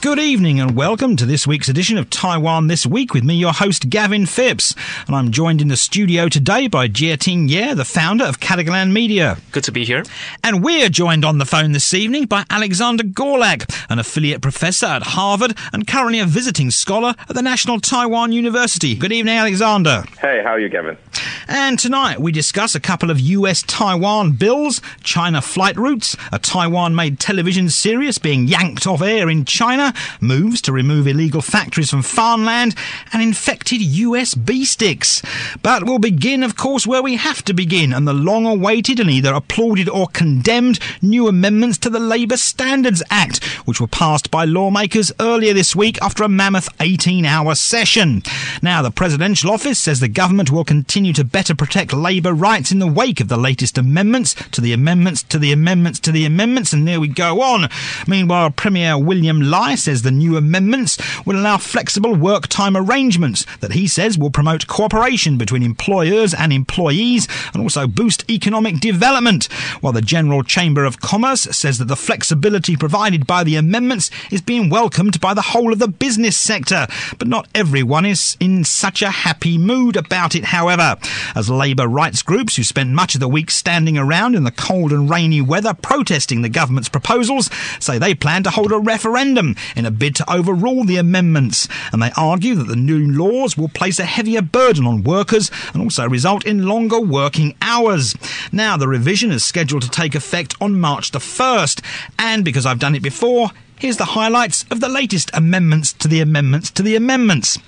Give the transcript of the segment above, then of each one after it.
Good evening and welcome to this week's edition of Taiwan This Week with me, your host Gavin Phipps. And I'm joined in the studio today by Jieting Ye, the founder of Ketagalan Media. Good to be here. And we're joined on the phone this evening by Alexander Görlach, an affiliate professor at Harvard and currently a visiting scholar at the National Taiwan University. Good evening, Alexander. Hey, how are you, Gavin? And tonight we discuss a couple of US Taiwan bills, China flight routes, a Taiwan made television series being yanked off air in China, moves to remove illegal factories from farmland, and infected USB sticks. But we'll begin, of course, where we have to begin, and the long awaited and either applauded or condemned new amendments to the Labour Standards Act, which were passed by lawmakers earlier this week after a mammoth 18 hour session. Now, the presidential office says the government will continue to better protect labour rights in the wake of the latest amendments to the amendments to the amendments to the amendments, and there we go on. Meanwhile, Premier William Lai says the new amendments will allow flexible work time arrangements that he says will promote cooperation between employers and employees and also boost economic development. While the General Chamber of Commerce says that the flexibility provided by the amendments is being welcomed by the whole of the business sector. But not everyone is in such a happy mood about it, however, as labour rights groups who spent much of the week standing around in the cold and rainy weather protesting the government's proposals say they plan to hold a referendum in a bid to overrule the amendments, and they argue that the new laws will place a heavier burden on workers and also result in longer working hours. Now, the revision is scheduled to take effect on March the 1st, and because I've done it before, Here's the highlights of the latest amendments to the amendments to the amendments.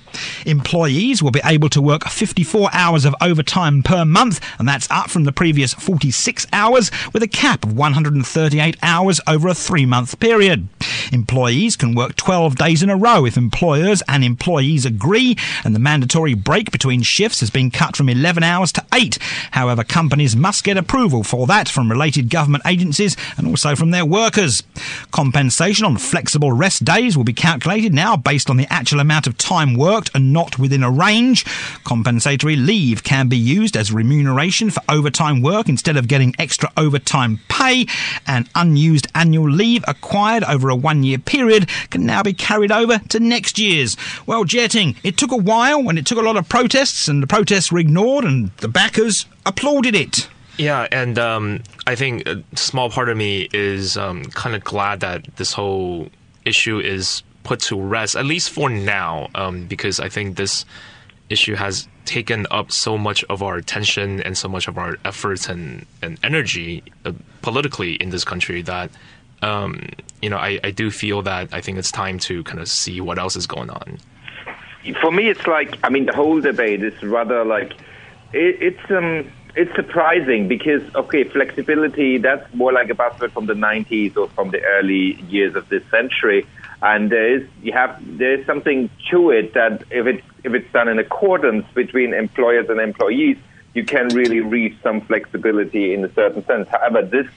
Employees will be able to work 54 hours of overtime per month, and that's up from the previous 46 hours, with a cap of 138 hours over a three month period. Employees can work 12 days in a row if employers and employees agree, and the mandatory break between shifts has been cut from 11 hours to 8. However, companies must get approval for that from related government agencies and also from their workers. Compensation on flexible rest days will be calculated now based on the actual amount of time worked and not within a range. Compensatory leave can be used as remuneration for overtime work instead of getting extra overtime pay, and unused annual leave acquired over a one year period can now be carried over to next year's. Well, Jieting, it took a while and it took a lot of protests, and the protests were ignored, and the backers applauded it. Yeah, and um, I think a small part of me is um, kind of glad that this whole issue is put to rest, at least for now, um, because I think this issue has taken up so much of our attention and so much of our efforts and, and energy uh, politically in this country that um, you know I, I do feel that I think it's time to kind of see what else is going on. For me, it's like I mean the whole debate is rather like it, it's um it's surprising because okay, flexibility that's more like a buzzword from the 90s or from the early years of this century, and there is you have there's something to it that if it's if it's done in accordance between employers and employees, you can really reach some flexibility in a certain sense. However, this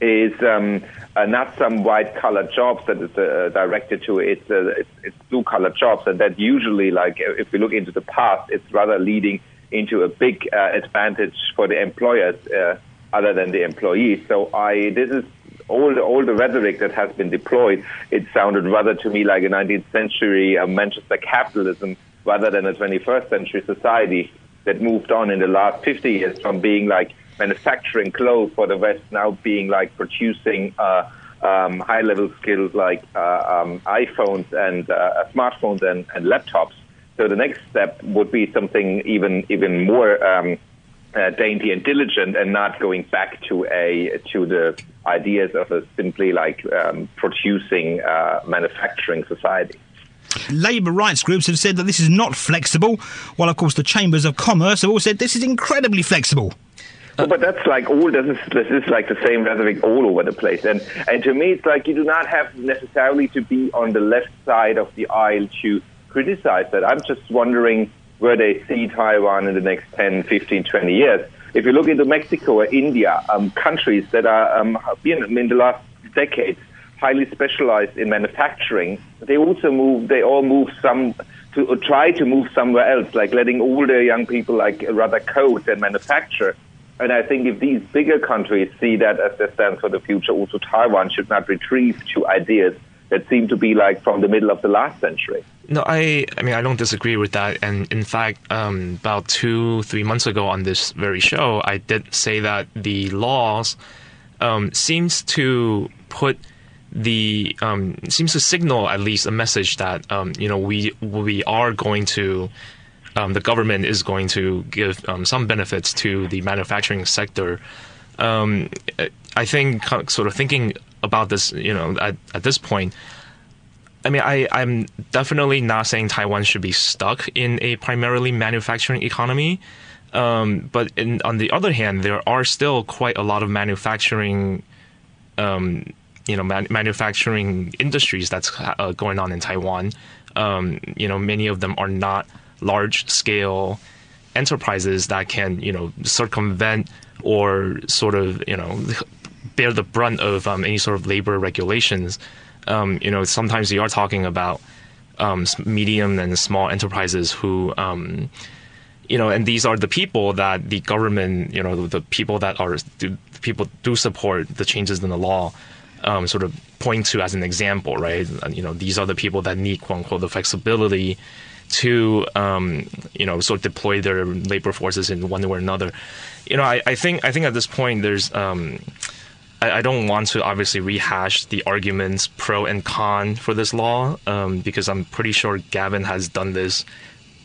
is um, uh, not some white collar jobs that is uh, directed to it's, uh, it's, it's blue collar jobs, and that usually, like if we look into the past, it's rather leading into a big uh, advantage for the employers uh, other than the employees. So I this is all the, all the rhetoric that has been deployed. It sounded rather to me like a 19th century uh, Manchester capitalism rather than a 21st century society that moved on in the last 50 years from being like manufacturing clothes for the West now being like producing. Uh, um, high level skills like uh, um, iPhones and uh, smartphones and, and laptops so the next step would be something even even more um, uh, dainty and diligent, and not going back to a to the ideas of a simply like um, producing uh, manufacturing society. Labour rights groups have said that this is not flexible, while of course the chambers of commerce have all said this is incredibly flexible. But that's like all this is this is like the same rhetoric all over the place, and and to me it's like you do not have necessarily to be on the left side of the aisle to criticize that. I'm just wondering where they see Taiwan in the next 10, 15, 20 years. If you look into Mexico or India, um, countries that are um, been in the last decades highly specialized in manufacturing, they also move. They all move some to try to move somewhere else, like letting older young people like rather code than manufacture. And I think if these bigger countries see that as their stance for the future, also Taiwan should not retreat to ideas that seem to be like from the middle of the last century. No, I, I mean, I don't disagree with that. And in fact, um, about two, three months ago on this very show, I did say that the laws um, seems to put the um, seems to signal at least a message that um, you know we we are going to um, the government is going to give um, some benefits to the manufacturing sector. I think sort of thinking about this, you know, at, at this point, I mean, I, I'm definitely not saying Taiwan should be stuck in a primarily manufacturing economy. Um, but in, on the other hand, there are still quite a lot of manufacturing, um, you know, man, manufacturing industries that's uh, going on in Taiwan. Um, you know, many of them are not large scale enterprises that can, you know, circumvent or sort of, you know, bear the brunt of um, any sort of labor regulations. Um, you know, sometimes you are talking about um, medium and small enterprises who, um, you know, and these are the people that the government, you know, the people that are do, people do support the changes in the law. Um, sort of point to as an example, right? You know, these are the people that need quote unquote the flexibility to um, you know sort of deploy their labor forces in one way or another. You know, I, I think I think at this point there's um, I, I, don't want to obviously rehash the arguments pro and con for this law um, because I'm pretty sure Gavin has done this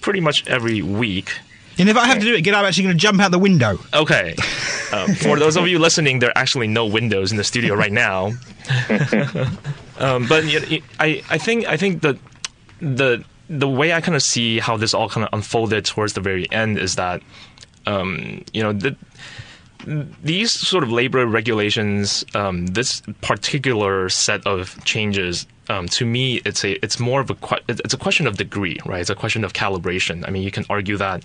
pretty much every week. And if I have to do it again, I'm actually going to jump out the window. Okay. Uh, for those of you listening, there are actually no windows in the studio right now. um, but I, I think I think the the the way I kind of see how this all kind of unfolded towards the very end is that um, you know the these sort of labor regulations, um, this particular set of changes, um, to me, it's a it's more of a it's a question of degree, right? It's a question of calibration. I mean, you can argue that,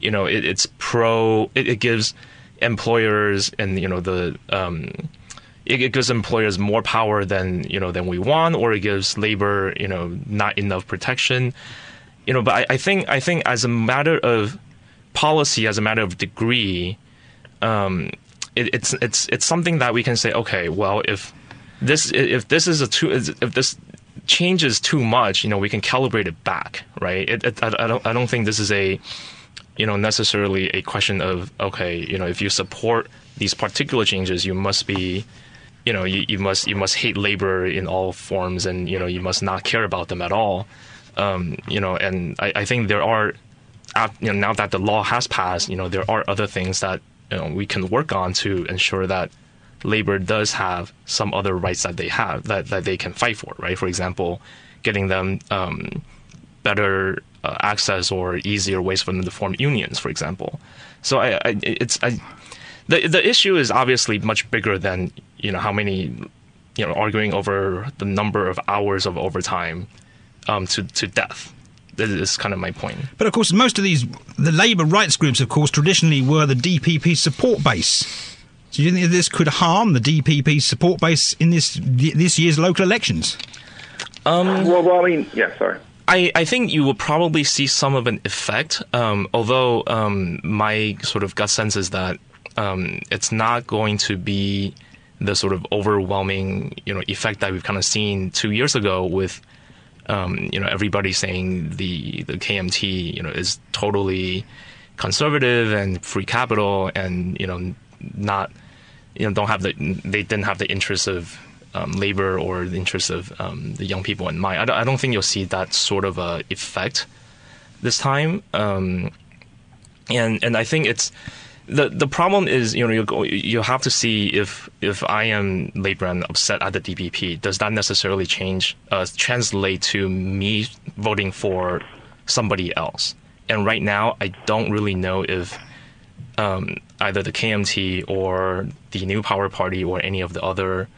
you know, it, it's pro. It, it, gives employers and you know the um, it, it, gives employers more power than you know than we want, or it gives labor you know not enough protection. You know, but I, I think I think as a matter of policy, as a matter of degree um, it, it's it's it's something that we can say, okay, well, if this if this is a too if this changes too much, you know, we can calibrate it back, right? It, it, I, I don't I don't think this is a you know necessarily a question of okay, you know, if you support these particular changes, you must be you know you, you must you must hate labor in all forms and you know you must not care about them at all um, you know and I, I think there are you know now that the law has passed you know there are other things that you know, we can work on to ensure that labor does have some other rights that they have that, that they can fight for, right? For example, getting them um, better uh, access or easier ways for them to form unions, for example. So I, I it's I, the the issue is obviously much bigger than you know how many you know arguing over the number of hours of overtime um, to to death that is kind of my point. But of course, most of these, the labour rights groups, of course, traditionally were the DPP support base. So do you think this could harm the DPP support base in this this year's local elections? Um, well, well, I mean, yeah, sorry. I, I think you will probably see some of an effect, um, although um, my sort of gut sense is that um, it's not going to be the sort of overwhelming you know effect that we've kind of seen two years ago with um, you know, everybody saying the the KMT, you know, is totally conservative and free capital, and you know, not, you know, don't have the they didn't have the interests of um, labor or the interests of um, the young people in mind. I don't, I don't think you'll see that sort of a effect this time, um, and and I think it's the the problem is you know you you have to see if if I am labor and upset at the DPP, does that necessarily change uh, translate to me voting for somebody else? And right now, I don't really know if um, either the KMT or the New Power Party or any of the other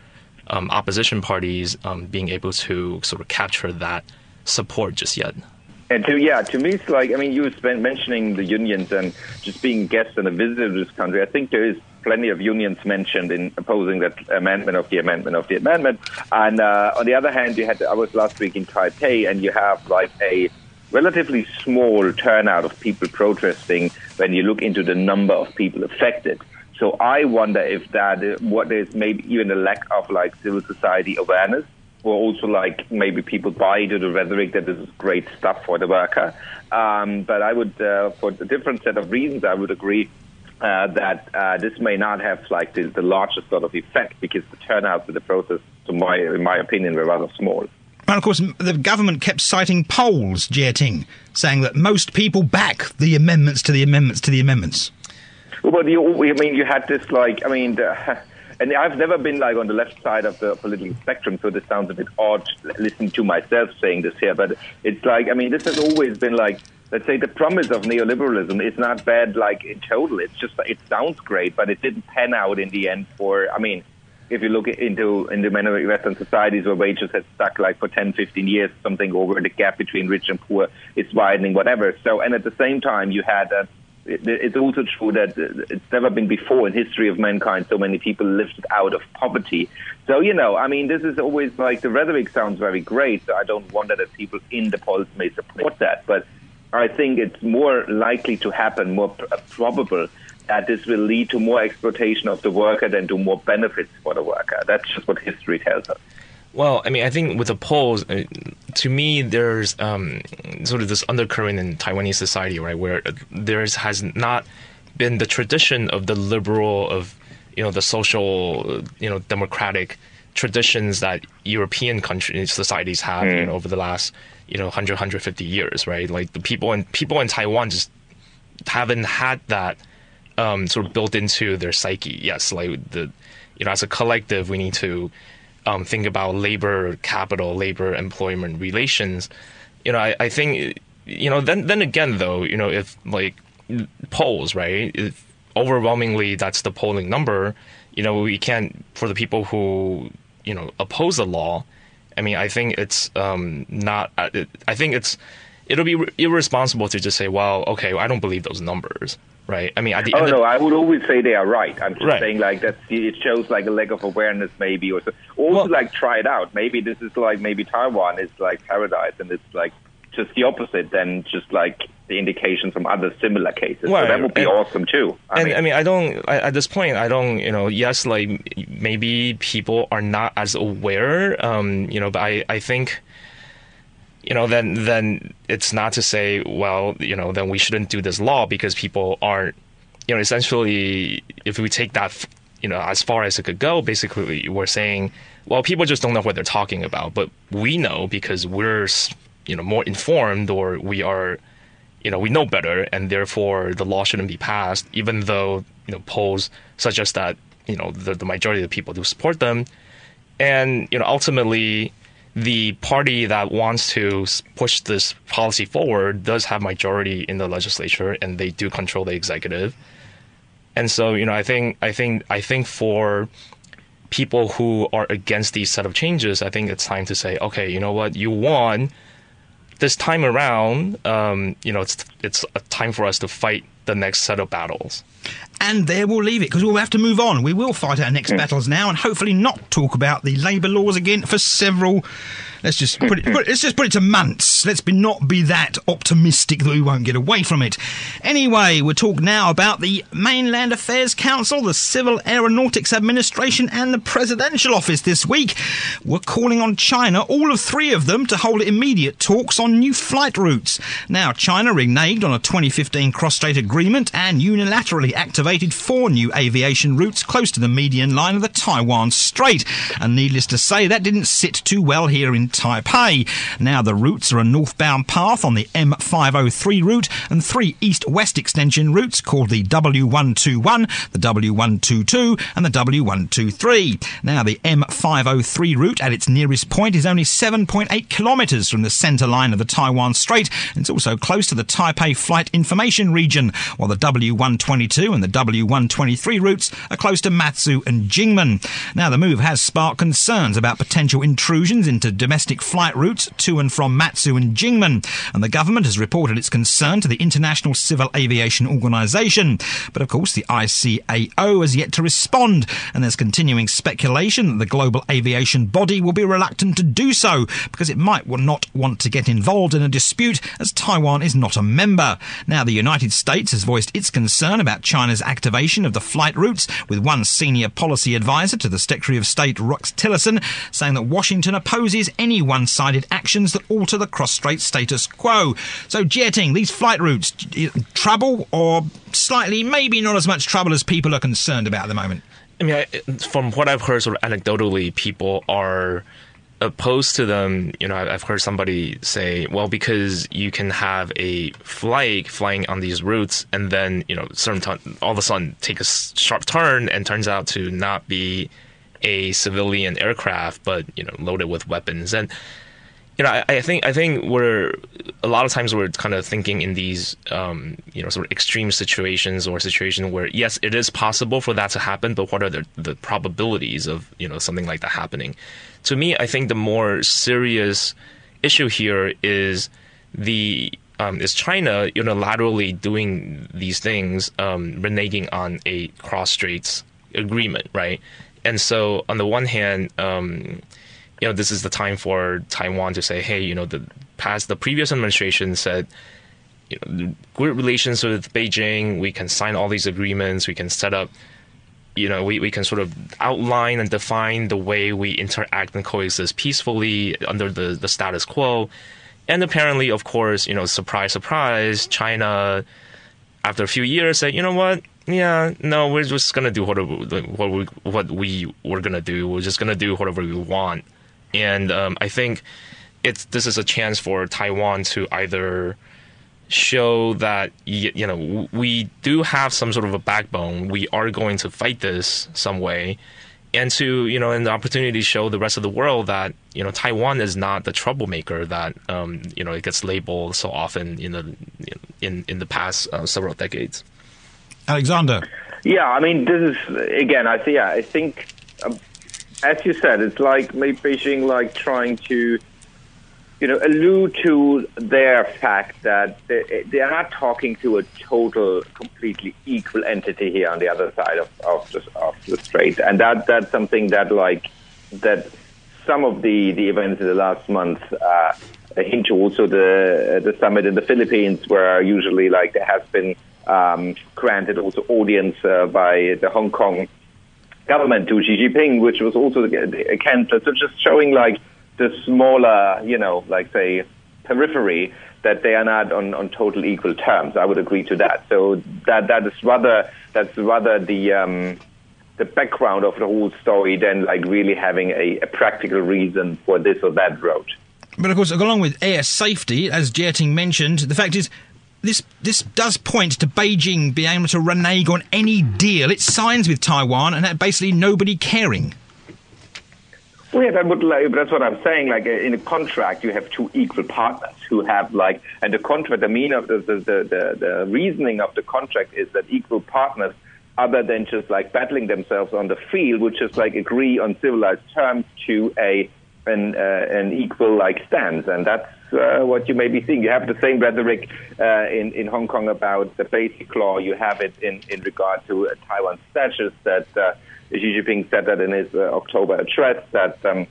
um, opposition parties um, being able to sort of capture that support just yet. And to yeah, to me, it's like I mean, you were mentioning the unions and just being guests and a visitor to this country. I think there is plenty of unions mentioned in opposing that amendment of the amendment of the amendment. And uh, on the other hand, you had I was last week in Taipei, and you have like a relatively small turnout of people protesting when you look into the number of people affected. So I wonder if that uh, what is maybe even a lack of like civil society awareness, or also like maybe people buy into the rhetoric that this is great stuff for the worker. Um, but I would, uh, for a different set of reasons, I would agree uh, that uh, this may not have like the, the largest sort of effect because the turnout for the process, to my in my opinion, were rather small. And of course, the government kept citing polls, Jieting, saying that most people back the amendments to the amendments to the amendments. Well, you, I mean, you had this like, I mean, the, and I've never been like on the left side of the political spectrum, so this sounds a bit odd listening to myself saying this here, but it's like, I mean, this has always been like, let's say the promise of neoliberalism is not bad like in total. It's just, it sounds great, but it didn't pan out in the end for, I mean, if you look into into many Western societies where wages have stuck like for 10, 15 years, something over the gap between rich and poor is widening, whatever. So, and at the same time, you had a it's also true that it's never been before in history of mankind so many people lifted out of poverty. So, you know, I mean, this is always like the rhetoric sounds very great. So I don't wonder that people in the polls may support that. But I think it's more likely to happen, more probable that this will lead to more exploitation of the worker than to more benefits for the worker. That's just what history tells us. Well, I mean, I think with the polls, uh, to me, there's um, sort of this undercurrent in Taiwanese society, right, where there has not been the tradition of the liberal, of you know, the social, you know, democratic traditions that European countries societies have, mm. you know, over the last you know 100 150 years, right? Like the people in people in Taiwan just haven't had that um, sort of built into their psyche. Yes, like the you know, as a collective, we need to um, think about labor capital, labor employment relations, you know, I, I think, you know, then then again though, you know, if like polls, right, if overwhelmingly that's the polling number, you know, we can't for the people who you know oppose the law. I mean, I think it's um, not. I think it's it'll be irresponsible to just say, well, okay, I don't believe those numbers right? I mean, at the oh end no, of, I would always say they are right. I'm just Right. saying like that it shows like a lack of awareness, maybe, or so. Also, Well- like try it out. Maybe this is like maybe Taiwan is like paradise, and it's like just the opposite than just like the indications from other similar cases. Right, So that would be and- awesome too. I and mean, I mean, I don't. I, at this point, I don't. You know, yes, like maybe people are not as aware. Um, you know, but I, I think, you know, then then it's not to say, well, you know, then we shouldn't do this law because people aren't. You know, essentially, if we take that, you know, as far as it could go, basically, we're saying, well, people just don't know what they're talking about, but we know because we're, you know, more informed or we are you know, we know better, and therefore the law shouldn't be passed, even though you know polls suggest that you know the, the majority of the people do support them, and you know ultimately the party that wants to push this policy forward does have majority in the legislature, and they do control the executive, and so you know I think I think I think for people who are against these set of changes, I think it's time to say, okay, you know what, you won. This time around, um, you know, it's it's a time for us to fight the next set of battles. And there we'll leave it because we'll have to move on. We will fight our next battles now, and hopefully not talk about the labour laws again for several. Let's just put it. Put, let's just put it to months. Let's be not be that optimistic that we won't get away from it. Anyway, we'll talk now about the Mainland Affairs Council, the Civil Aeronautics Administration, and the Presidential Office this week. We're calling on China, all of three of them, to hold immediate talks on new flight routes. Now, China reneged on a 2015 cross-strait agreement and unilaterally activated four new aviation routes close to the median line of the Taiwan Strait. And needless to say, that didn't sit too well here in Taipei. Now, the routes are a northbound path on the M503 route and three east-west extension routes called the W121, the W122, and the W123. Now, the M503 route at its nearest point is only 7.8 kilometres from the centre line of the Taiwan Strait. It's also close to the Taipei Flight Information Region, while the W122 and the W123 routes are close to Matsu and Jinmen. Now, the move has sparked concerns about potential intrusions into domestic flight routes to and from Matsu and Jinmen, and the government has reported its concern to the International Civil Aviation Organization. But of course, the ICAO has yet to respond, and there's continuing speculation that the global aviation body will be reluctant to do so because it might not want to get involved in a dispute as Taiwan is not a member. Now, the United States has voiced its concern about China's activation of the flight routes, with one senior policy advisor to the Secretary of State Rex Tillerson saying that Washington opposes any one sided actions that alter the cross strait status quo. So, Jieting, these flight routes, trouble or slightly, maybe not as much trouble as people are concerned about at the moment? I mean, I, from what I've heard, sort of anecdotally, people are opposed to them. You know, I've heard somebody say, "Well, because you can have a flight flying on these routes, and then you know, certain t- all of a sudden take a sharp turn, and turns out to not be a civilian aircraft, but you know, loaded with weapons." And you know, I, I, think I think we're a lot of times we're kind of thinking in these um, you know sort of extreme situations or situations where yes, it is possible for that to happen, but what are the the probabilities of you know something like that happening? To me, I think the more serious issue here is the um, is China unilaterally doing these things, um, reneging on a cross straits agreement, right? And so, on the one hand, um, you know, this is the time for Taiwan to say, hey, you know, the past the previous administration said, you know, good relations with Beijing, we can sign all these agreements, we can set up, you know, we, we can sort of outline and define the way we interact and coexist peacefully under the, the status quo. And apparently, of course, you know, surprise, surprise, China, after a few years, said, you know what, yeah, no, we're just gonna do whatever what we what we were gonna do. We're just gonna do whatever we want and um, I think it's this is a chance for Taiwan to either show that you know we do have some sort of a backbone. We are going to fight this some way, and to you know, and the opportunity to show the rest of the world that you know Taiwan is not the troublemaker that um, you know it gets labeled so often in the in in the past uh, several decades. Alexander. Yeah, I mean, this is again. I think. Yeah, I think. Um, as you said, it's like maybe Beijing like trying to, you know, allude to their fact that they, they are not talking to a total, completely equal entity here on the other side of, of, the, of the strait, and that that's something that like that some of the, the events in the last month uh, hint to also the the summit in the Philippines, where usually like there has been um, granted also audience uh, by the Hong Kong government to Xi Jinping, which was also a cancer. So just showing like the smaller, you know, like say periphery that they are not on, on total equal terms. I would agree to that. So that that is rather that's rather the um, the background of the whole story than like really having a, a practical reason for this or that road. But of course, along with air safety, as Jieting mentioned, the fact is this this does point to Beijing being able to renege on any deal it signs with Taiwan, and basically nobody caring. Well, yeah, would like, that's what I'm saying. Like in a contract, you have two equal partners who have like, and the contract, the meaning of the the, the, the reasoning of the contract is that equal partners, other than just like battling themselves on the field, would just like agree on civilized terms to a an uh, an equal like stance, and that's uh, what you may be seeing. You have the same rhetoric uh, in in Hong Kong about the basic law. You have it in in regard to uh, Taiwan status that uh, Xi Jinping said that in his uh, October address that um,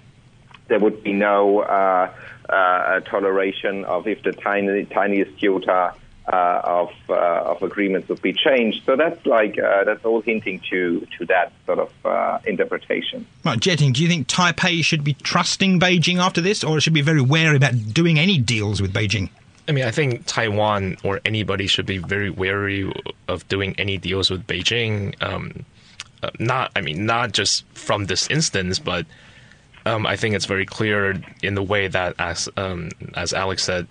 there would be no uh, uh, toleration of if the tiny, tiniest iota uh, of uh, of agreements would be changed. So that's like uh, that's all hinting to to that sort of uh, interpretation. Right, Jieting, do you think Taipei should be trusting Beijing after this, or should be very wary about doing any deals with Beijing? I mean, I think Taiwan or anybody should be very wary of doing any deals with Beijing. Um, uh, not, I mean, not just from this instance, but um, I think it's very clear in the way that, as um, as Alex said,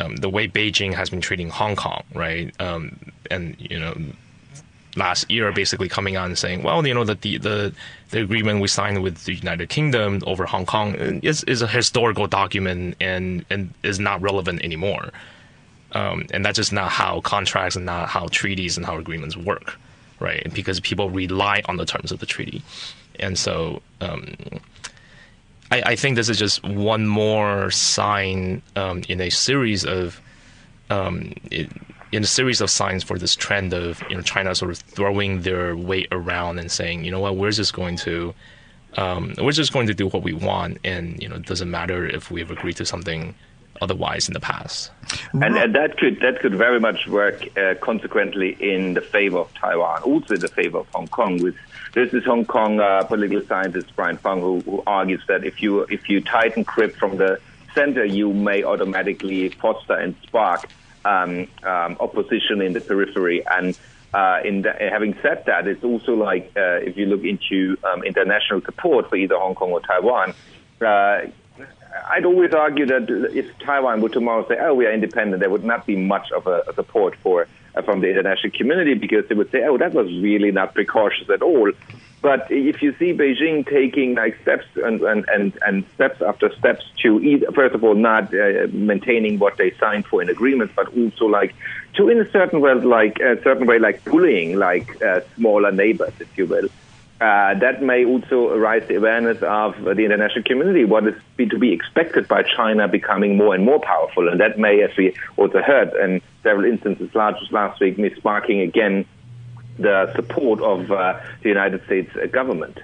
um, the way Beijing has been treating Hong Kong, right? Um, and you know, last year basically coming out and saying, well, you know, that the, the the agreement we signed with the United Kingdom over Hong Kong is is a historical document and and is not relevant anymore. Um, and that's just not how contracts and not how treaties and how agreements work. right? Because people rely on the terms of the treaty, and so. Um, I, I, think this is just one more sign um, in a series of um, in a series of signs for this trend of you know China sort of throwing their weight around and saying, you know what, we're just going to um, we're just going to do what we want, and you know it doesn't matter if we've agreed to something otherwise in the past. And, and that could that could very much work uh, consequently in the favor of Taiwan, also in the favor of Hong Kong. With this is Hong Kong uh, political scientist Brian Fong who, who argues that if you if you tighten grip from the center, you may automatically foster and spark um, um, opposition in the periphery. And uh, in the, having said that, it's also like uh, if you look into um, international support for either Hong Kong or Taiwan. Uh, I'd always argue that if Taiwan would tomorrow say, "Oh, we are independent," there would not be much of a, a support for from the international community because they would say, "Oh, that was really not precautious at all." But if you see Beijing taking like steps and, and, and, and steps after steps to either, first of all, not uh, maintaining what they signed for in agreements, but also like to, in a certain way, like a certain way, like bullying, like uh, smaller neighbors, if you will. Uh, that may also raise the awareness of the international community, what is to be expected by China becoming more and more powerful. And that may, as we also heard in several instances last, last week, be sparking again the support of uh, the United States uh, government.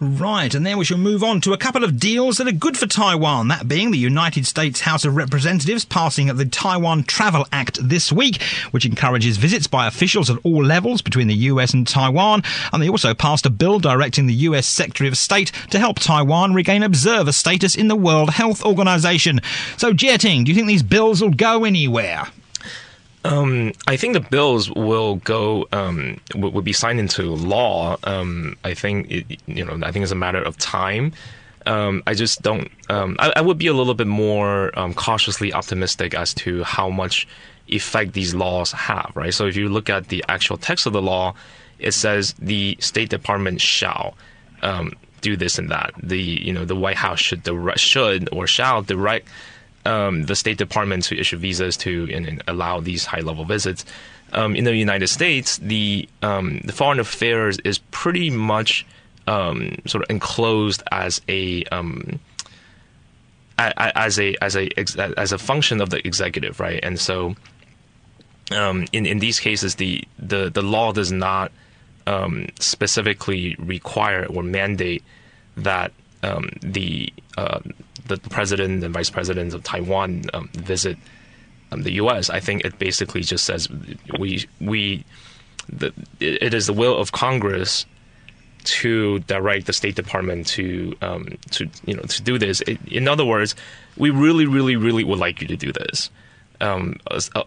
Right, and then we shall move on to a couple of deals that are good for Taiwan. That being the United States House of Representatives passing the Taiwan Travel Act this week, which encourages visits by officials at all levels between the US and Taiwan. And they also passed a bill directing the US Secretary of State to help Taiwan regain observer status in the World Health Organization. So, Jieting, do you think these bills will go anywhere? Um, I think the bills will go um, will, be signed into law. Um, I think it, you know I think it's a matter of time. Um, I just don't. Um, I, I, would be a little bit more um, cautiously optimistic as to how much effect these laws have. Right. So if you look at the actual text of the law, it says the State Department shall do this and that. The you know the White House should direct, should or shall direct um, the State Department to issue visas to and, and allow these high level visits. Um, in the United States, the um, the foreign affairs is pretty much um, sort of enclosed as a um, as a as a as a function of the executive, right? And so, um, in in these cases, the the the law does not specifically require or mandate that the uh, the, president and vice president of Taiwan um, visit um, the U.S., I think it basically just says we we the, it is the will of Congress to direct the State Department to um, to you know to do this. It, in other words, we really, really, really would like you to do this. Um,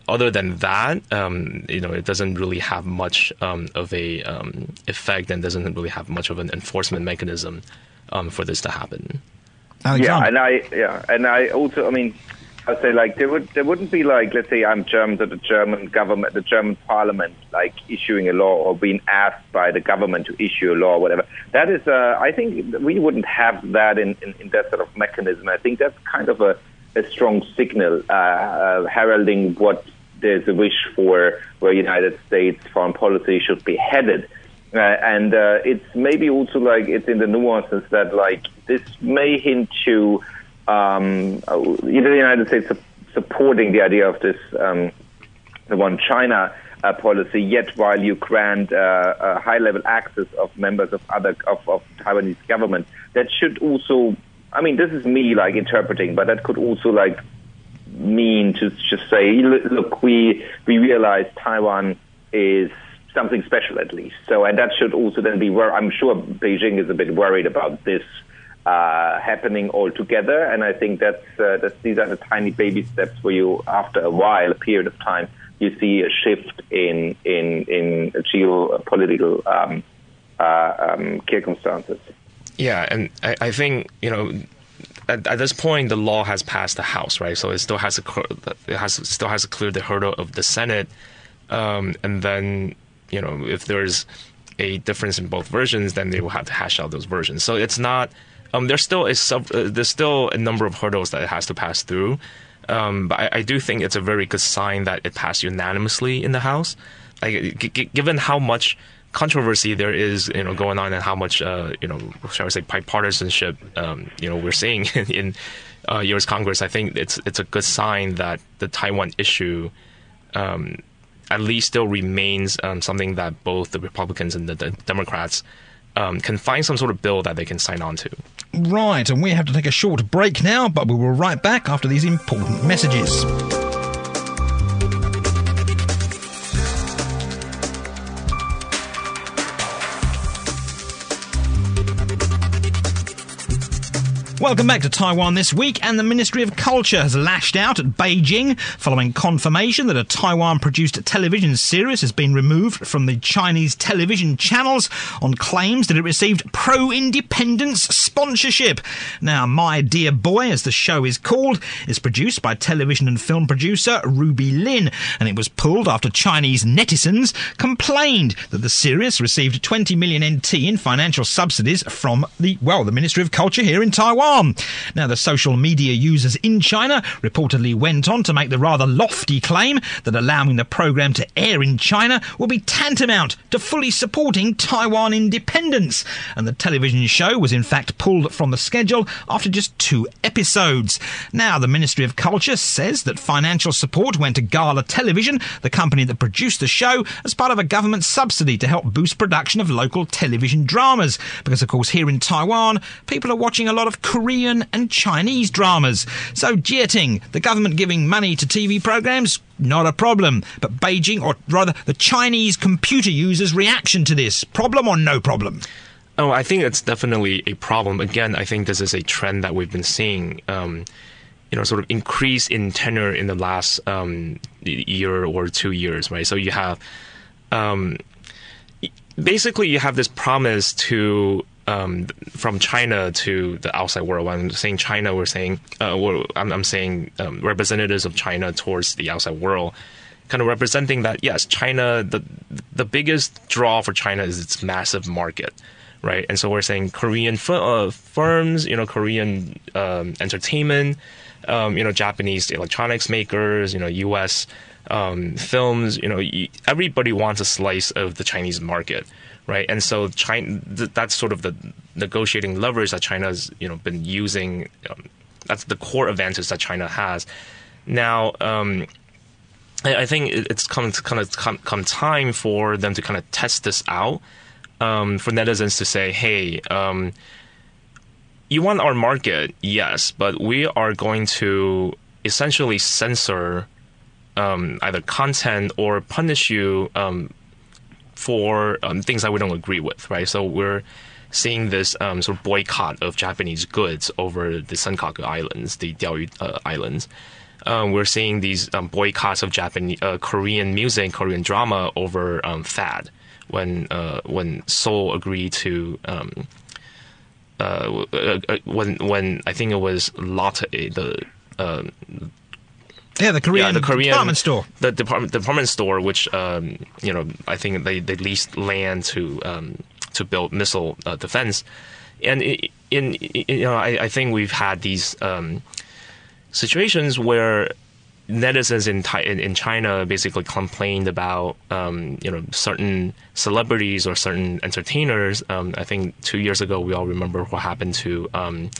other than that, um, you know, it doesn't really have much um, of a um, effect and doesn't really have much of an enforcement mechanism um, for this to happen. Alexander. Yeah, and I yeah, and I also, I mean, I say like there would there wouldn't be like let's say I'm German to the German government, the German Parliament, like issuing a law or being asked by the government to issue a law or whatever. That is, uh, I think we wouldn't have that in, in, in that sort of mechanism. I think that's kind of a, a strong signal uh, uh, heralding what there's a wish for where United States foreign policy should be headed. Uh, and uh, it's maybe also like it's in the nuances that like this may hint to um, either the United States su- supporting the idea of this um, the one China uh, policy, yet while you grant uh, high level access of members of other of, of Taiwanese government, that should also I mean this is me like interpreting, but that could also like mean to just say look we we realize Taiwan is something special at least. So, and that should also then be where I'm sure Beijing is a bit worried about this uh, happening altogether. And I think that's, uh, that's these are the tiny baby steps where you, after a while, a period of time, you see a shift in in in geopolitical um, uh, um, circumstances. Yeah, and I, I think you know at, at, this point, the law has passed the House, right? So it still has to it has still has to clear the hurdle of the Senate, um, and then you know, if there's a difference in both versions, then they will have to hash out those versions. So it's not. Um, there's still a sub, uh, there's still a number of hurdles that it has to pass through. Um, but I, I, do think it's a very good sign that it passed unanimously in the House. I, g- g- given how much controversy there is, you know, going on, and how much, uh, you know, shall we say, bipartisanship, um, you know, we're seeing in uh, U.S. Congress, I think it's it's a good sign that the Taiwan issue. Um, at least still remains um, something that both the Republicans and the, the Democrats um, can find some sort of bill that they can sign on to. Right, and we have to take a short break now, but we will right back after these important messages. Welcome back to Taiwan this week, and the Ministry of Culture has lashed out at Beijing following confirmation that a Taiwan produced television series has been removed from the Chinese television channels on claims that it received pro independence sponsorship. Now, My Dear Boy, as the show is called, is produced by television and film producer Ruby Lin, and it was pulled after Chinese netizens complained that the series received 20 million NT in financial subsidies from the, well, the Ministry of Culture here in Taiwan. Now, the social media users in China reportedly went on to make the rather lofty claim that allowing the program to air in China will be tantamount to fully supporting Taiwan independence. And the television show was in fact pulled from the schedule after just two episodes. Now, the Ministry of Culture says that financial support went to Gala Television, the company that produced the show, as part of a government subsidy to help boost production of local television dramas. Because, of course, here in Taiwan, people are watching a lot of Korean and Chinese dramas. So, Jieting, the government giving money to TV programs, not a problem. But Beijing, or rather the Chinese computer users' reaction to this, problem or no problem? Oh, I think it's definitely a problem. Again, I think this is a trend that we've been seeing. Um, you know, sort of increase in tenure in the last um, year or two years, right? So you have, um, basically, you have this promise to um, from China to the outside world. When I'm saying China, we're saying, uh, we're, I'm, I'm, saying um, representatives of China towards the outside world, kind of representing that yes, China, the the biggest draw for China is its massive market, right? And so we're saying Korean f- uh, firms, you know, Korean um, entertainment, um, you know, Japanese electronics makers, you know, U.S. Um, films, you know, everybody wants a slice of the Chinese market right? And so China, th- that's sort of the negotiating leverage that China's you know been using. Um, that's the core advantage that China has. Now, um, I, I, think it's come kind of come, come, time for them to kind of test this out. Um, for netizens to say, hey. Um, you want our market, yes, but we are going to essentially censor um, either content or punish you um, for um, things that we don't agree with, right? So we're seeing this um, sort of boycott of Japanese goods over the Senkaku Islands, the Diaoyu uh, Islands. Um, we're seeing these um, boycotts of Japanese, uh, Korean music, Korean drama over um, THAAD. When uh, when Seoul agreed to um, uh, uh, uh, when when I think it was Lotte, the yeah, the Korean, yeah, the Korean department store. The department department store, which um, you know, I think they, they leased land to um, to build missile uh, defense, and in, you know, I, I, think we've had these um, situations where netizens in, in, in China basically complained about um, you know certain celebrities or certain entertainers. Um, I think two years ago we all remember what happened to um,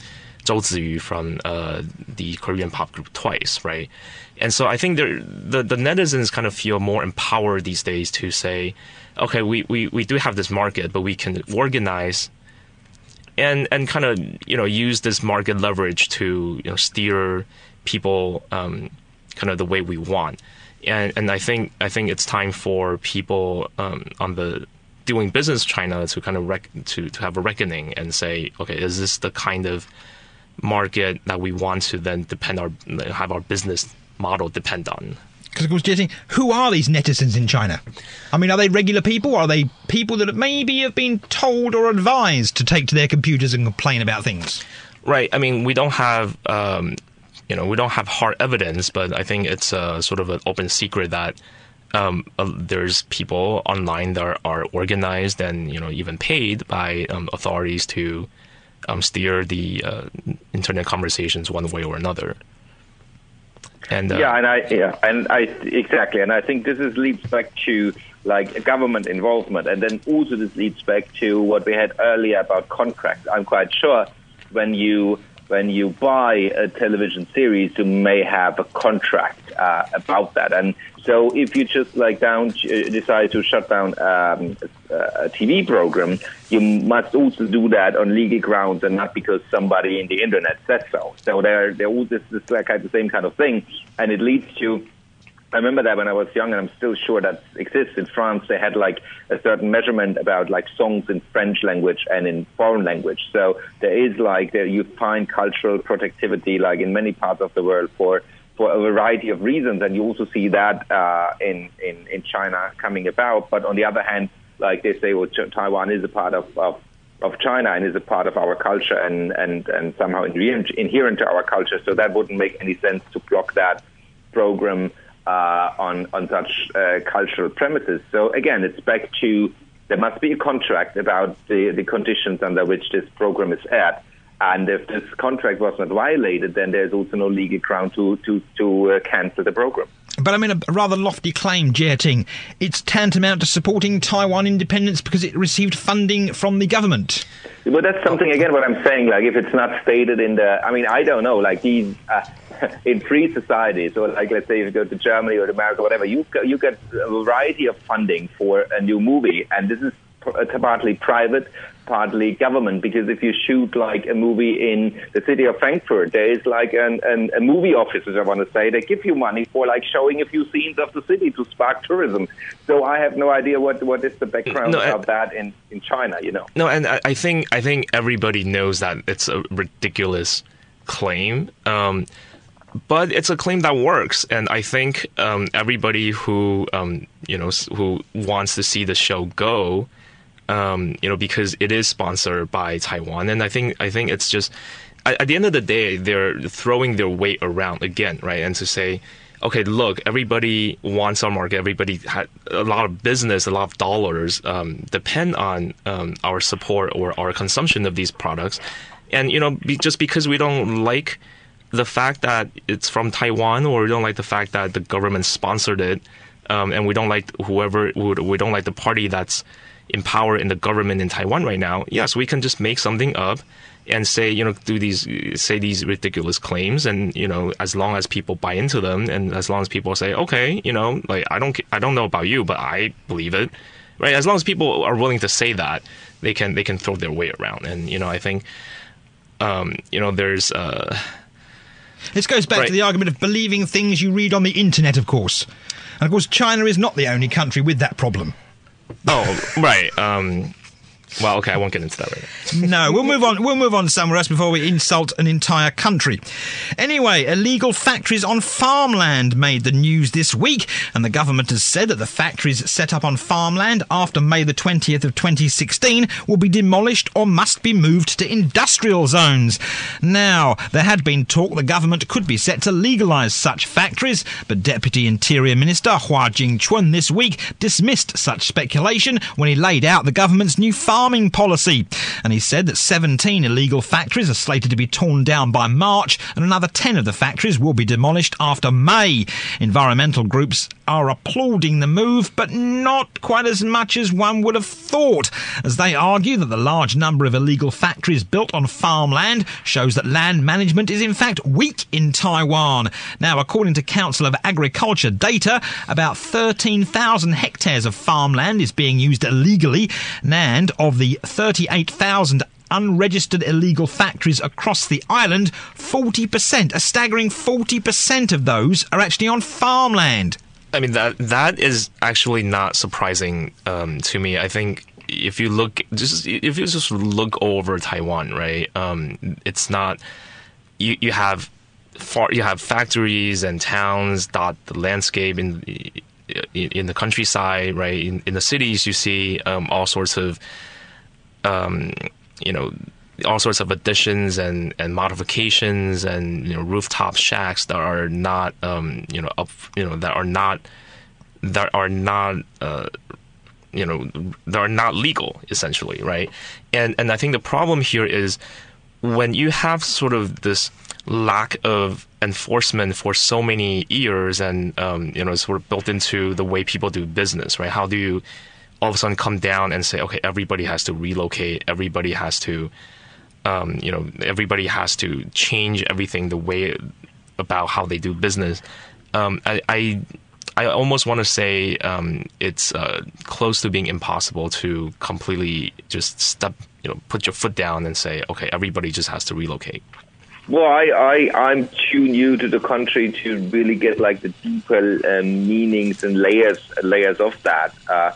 Zhou Ziyu from uh, the Korean pop group Twice, right? And so I think the the netizens kind of feel more empowered these days to say, okay, we, we, we do have this market, but we can organize and and kind of you know use this market leverage to you know steer people um, kind of the way we want. And and I think I think it's time for people um, on the doing business China to kind of rec- to to have a reckoning and say, okay, is this the kind of market that we want to then depend our have our business model depend on. Because of course, Jesse, who are these netizens in China? I mean, are they regular people? Are they people that maybe have been told or advised to take to their computers and complain about things? Right. I mean, we don't have, um, you know, we don't have hard evidence, but I think it's a, sort of an open secret that um, uh, there's people online that are, are, organized and you know even paid by um, authorities to um, steer the uh, internet conversations one way or another. And uh, yeah, and I yeah, and I exactly, and I think this is leads back to like government involvement, and then also this leads back to what we had earlier about contracts. I'm quite sure when you when you buy a television series, you may have a contract uh, about that. And so, if you just like down uh, decide to shut down um, a TV program, you must also do that on legal grounds and not because somebody in the internet said so. So there, there all this, this like the same kind of thing, and it leads to I remember that when I was young, and I'm still sure that exists in France. They had like a certain measurement about like songs in French language and in foreign language. So there is like there you find cultural protectivity like in many parts of the world for for a variety of reasons, and you also see that uh, in in in China coming about. But on the other hand, like they say, well, Taiwan is a part of, of of China and is a part of our culture and and and somehow inherent to our culture. So that wouldn't make any sense to block that program uh, on on such uh, cultural premises. So again, it's back to there must be a contract about the, the conditions under which this program is aired. And if this contract was not violated, then there's also no legal ground to to to uh, cancel the program. But I mean, a rather lofty claim, Jieting. It's tantamount to supporting Taiwan independence because it received funding from the government. Well, that's something again. What I'm saying, like if it's not stated in the, I mean, I don't know. Like these uh, in free societies, or like let's say if you go to Germany or America, or whatever, you you get a variety of funding for a new movie, and this is partly private, partly government. Because if you shoot like a movie in the city of Frankfurt, there is like an, an, a movie office, as I want to say, they give you money for like showing a few scenes of the city to spark tourism. So I have no idea what what is the background no, of that in in China. You know. No, and I, I think I think everybody knows that it's a ridiculous claim. Um, but it's a claim that works, and I think um, everybody who um, you know who wants to see the show go um, you know, because it is sponsored by Taiwan. And I think I think it's just at, the end of the day, they're throwing their weight around again, right? And to say, okay, look, everybody wants our market. Everybody had a lot of business, a lot of dollars um, depend on um, our support or our consumption of these products. And you know, be, just because we don't like the fact that it's from Taiwan, or we don't like the fact that the government sponsored it, um, and we don't like whoever we don't like the party that's in power in the government in Taiwan right now, yes, we can just make something up and say, you know, do these, say these ridiculous claims. And, you know, as long as people buy into them and as long as people say, okay, you know, like, I don't, I don't know about you, but I believe it, right? As long as people are willing to say that, they can, they can throw their weight around. And, you know, I think, um, you know, there's, uh, this goes back right. to the argument of believing things you read on the internet, of course. And of course, China is not the only country with that problem. Oh, right. Um, well, okay, I won't get into that right now. no, we'll move on. We'll move on somewhere else before we insult an entire country. Anyway, illegal factories on farmland made the news this week, and the government has said that the factories set up on farmland after May the 20th of 2016 will be demolished or must be moved to industrial zones. Now, there had been talk the government could be set to legalise such factories, but Deputy Interior Minister Hua Jing-chun this week dismissed such speculation when he laid out the government's new farm farming policy. And he said that 17 illegal factories are slated to be torn down by March, and another 10 of the factories will be demolished after May. Environmental groups are applauding the move, but not quite as much as one would have thought, as they argue that the large number of illegal factories built on farmland shows that land management is in fact weak in Taiwan. Now, according to Council of Agriculture data, about 13,000 hectares of farmland is being used illegally, and of the 38,000 unregistered illegal factories across the island, 40%, a staggering 40% of those are actually on farmland. I mean that that is actually not surprising um, to me. I think if you look just if you just look over Taiwan, right? Um, it's not you you have far, you have factories and towns dot the landscape in in, the countryside, right? In, in the cities, you see um, all sorts of um, you know, all sorts of additions and, and modifications and you know rooftop shacks that are not um, you know up you know that are not that are not uh, you know that are not legal essentially right? And and I think the problem here is when you have sort of this lack of enforcement for so many years and um, you know sort of built into the way people do business right? How do you all of a sudden come down and say okay everybody has to relocate. Everybody has to um, you know everybody has to change everything the way about how they do business um, I, I I almost want to say um, it's uh, close to being impossible to completely just step, you know, put your foot down and say, okay, everybody just has to relocate. Well, I, I, I'm too new to the country to really get like the deeper um, meanings and layers layers of that. Uh,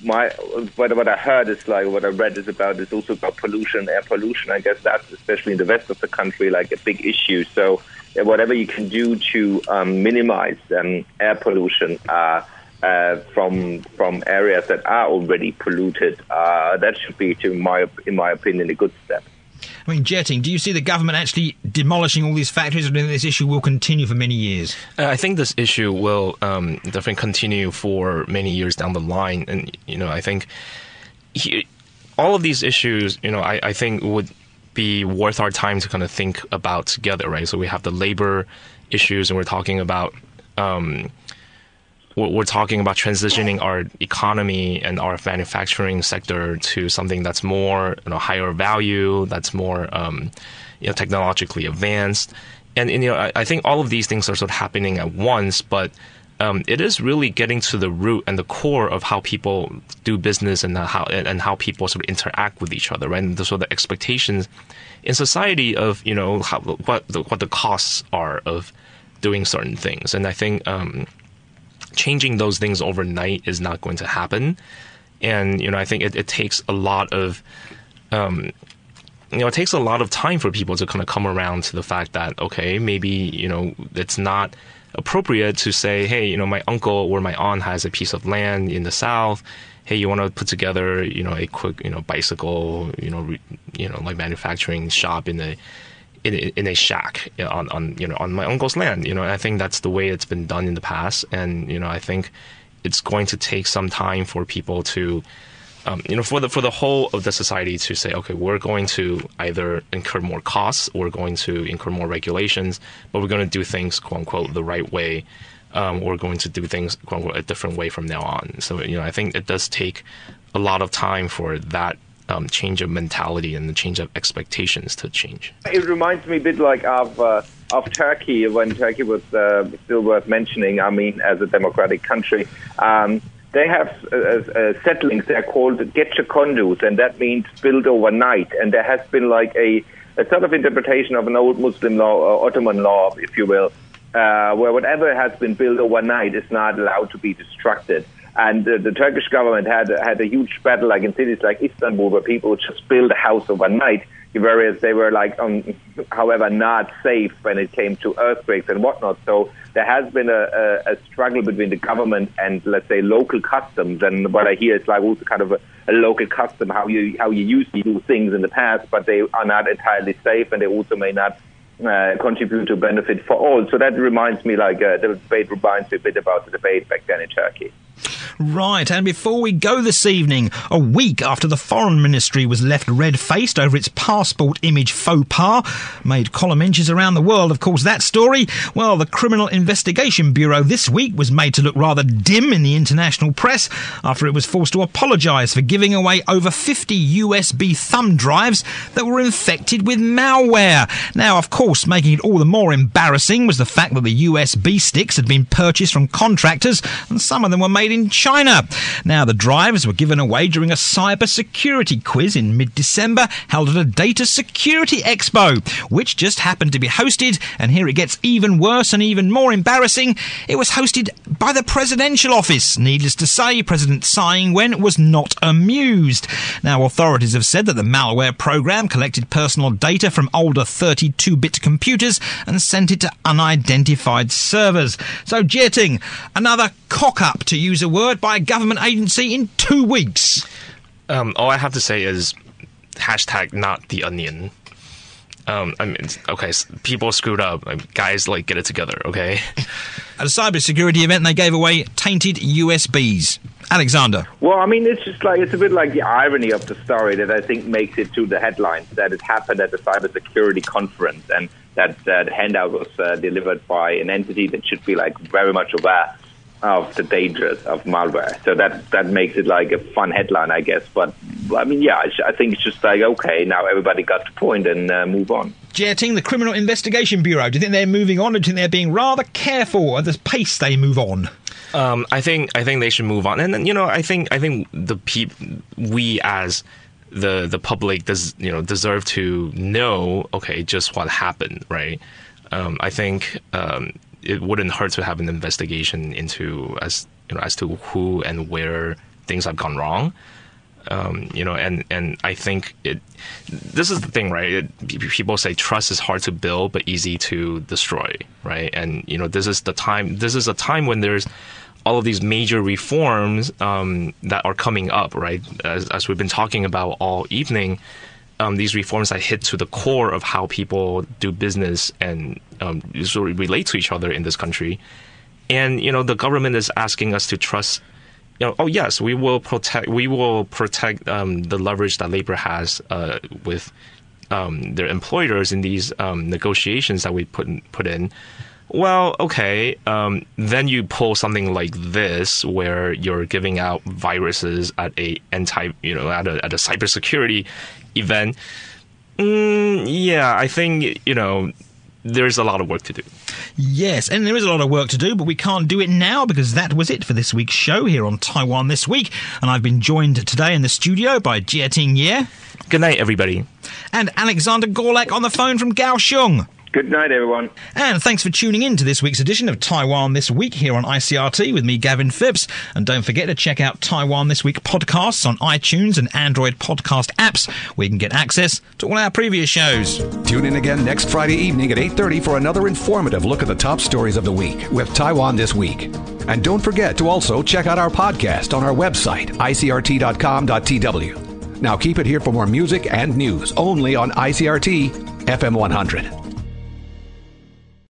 my what, what I heard is like what I read is about is also about pollution, air pollution. I guess that's especially in the west of the country like a big issue. So whatever you can do to um, minimize um, air pollution. Uh, uh, from from areas that are already polluted, uh, that should be, to my in my opinion, a good step. I mean, Jieting, do you see the government actually demolishing all these factories, or do this issue will continue for many years? Uh, I think this issue will um, definitely continue for many years down the line, and you know, I think he, all of these issues, you know, I, I think would be worth our time to kind of think about together, right? So we have the labor issues, and we're talking about. Um, we're talking about transitioning our economy and our manufacturing sector to something that's more you know higher value, that's more um, you know technologically advanced, and, and you know I, I, think all of these things are sort of happening at once, but um, it is really getting to the root and the core of how people do business and how and how people sort of interact with each other, right? And the sort of expectations in society of you know how, what the, what the costs are of doing certain things, and I think. Um, changing those things overnight is not going to happen. And, you know, I think it, it takes a lot of, um, you know, it takes a lot of time for people to kind of come around to the fact that, okay, maybe, you know, it's not appropriate to say, hey, you know, my uncle or my aunt has a piece of land in the South. Hey, you want to put together, you know, a quick, you know, bicycle, you know, re, you know, like manufacturing shop in the in, in a shack on, on you know on my uncle's land. You know, I think that's the way it's been done in the past, and you know, I think it's going to take some time for people to. Um, you know, for the for the whole of the society to say, okay, we're going to either incur more costs we're going to incur more regulations, but we're going to do things quote unquote the right way. Um, we're going to do things quote unquote a different way from now on. So you know, I think it does take a lot of time for that um, change of mentality and the change of expectations to change. It reminds me a bit like of uh, of Turkey when Turkey was uh, still worth mentioning. I mean, as a democratic country. Um, they have uh, uh, settlings. They're called gecekondu, and that means build overnight. And there has been like a, a sort of interpretation of an old Muslim law, or Ottoman law, if you will, uh, where whatever has been built overnight is not allowed to be destructed. And the, the Turkish government had had a huge battle, like in cities like Istanbul, where people would just build a house overnight, whereas they were like, um, however, not safe when it came to earthquakes and whatnot. So there has been a, a, a struggle between the government and, let's say, local customs. And what I hear is like also kind of a, a local custom, how you how you used to do things in the past, but they are not entirely safe, and they also may not uh, contribute to benefit for all. So that reminds me, like uh, the debate reminds me a bit about the debate back then in Turkey. Right, and before we go this evening, a week after the Foreign Ministry was left red faced over its passport image faux pas, made column inches around the world, of course, that story. Well, the Criminal Investigation Bureau this week was made to look rather dim in the international press after it was forced to apologise for giving away over 50 USB thumb drives that were infected with malware. Now, of course, making it all the more embarrassing was the fact that the USB sticks had been purchased from contractors and some of them were made in China. Now, the drives were given away during a cyber security quiz in mid December held at a data security expo, which just happened to be hosted, and here it gets even worse and even more embarrassing. It was hosted by the presidential office. Needless to say, President Tsai Ing-wen was not amused. Now, authorities have said that the malware program collected personal data from older 32-bit computers and sent it to unidentified servers. So, Jieting, another cock up, to use a word, by a government agency in two weeks. Um, all I have to say is hashtag not the onion. Um, I mean, okay, s- people screwed up. Like, guys, like, get it together, okay? At a cybersecurity event, they gave away tainted USBs. Alexander. Well, I mean, it's just like it's a bit like the irony of the story that I think makes it to the headlines that it happened at the cybersecurity conference, and that that handout was uh, delivered by an entity that should be like very much aware of the dangers of malware. So that that makes it like a fun headline, I guess. But I mean, yeah, I, think it's just like okay, now everybody got the point and uh, move on. Jieting, the Criminal Investigation Bureau. Do you think they're moving on or do you think they're being rather careful at the pace they move on? Um, I think I think they should move on, and then, you know, I think I think the peop- we as the the public does you know deserve to know okay just what happened, right? Um, I think um, it wouldn't hurt to have an investigation into as you know as to who and where things have gone wrong. Um, you know, and and I think it. This is the thing, right? It, people say trust is hard to build but easy to destroy, right? And you know, this is the time. This is a time when there's all of these major reforms um, that are coming up, right? As, as we've been talking about all evening, um, these reforms that hit to the core of how people do business and um, sort of relate to each other in this country. And you know, the government is asking us to trust. You know, oh yes, we will protect. We will protect um, the leverage that labor has uh, with um, their employers in these um, negotiations that we put in, put in. Well, okay. Um, then you pull something like this, where you're giving out viruses at a anti, you know, at a at a cybersecurity event. Mm, yeah, I think you know there's a lot of work to do. Yes, and there is a lot of work to do, but we can't do it now because that was it for this week's show here on Taiwan This Week. And I've been joined today in the studio by Jieting Ye Good night, everybody. and Alexander Görlach on the phone from Kaohsiung. Good night, everyone. And thanks for tuning in to this week's edition of Taiwan This Week here on ICRT with me, Gavin Phipps. And don't forget to check out Taiwan This Week podcasts on iTunes and Android podcast apps where you can get access to all our previous shows. Tune in again next Friday evening at 8:30 for another informative look at the top stories of the week with Taiwan this week. And don't forget to also check out our podcast on our website icrt.com.tw. Now keep it here for more music and news only on ICRT FM 100.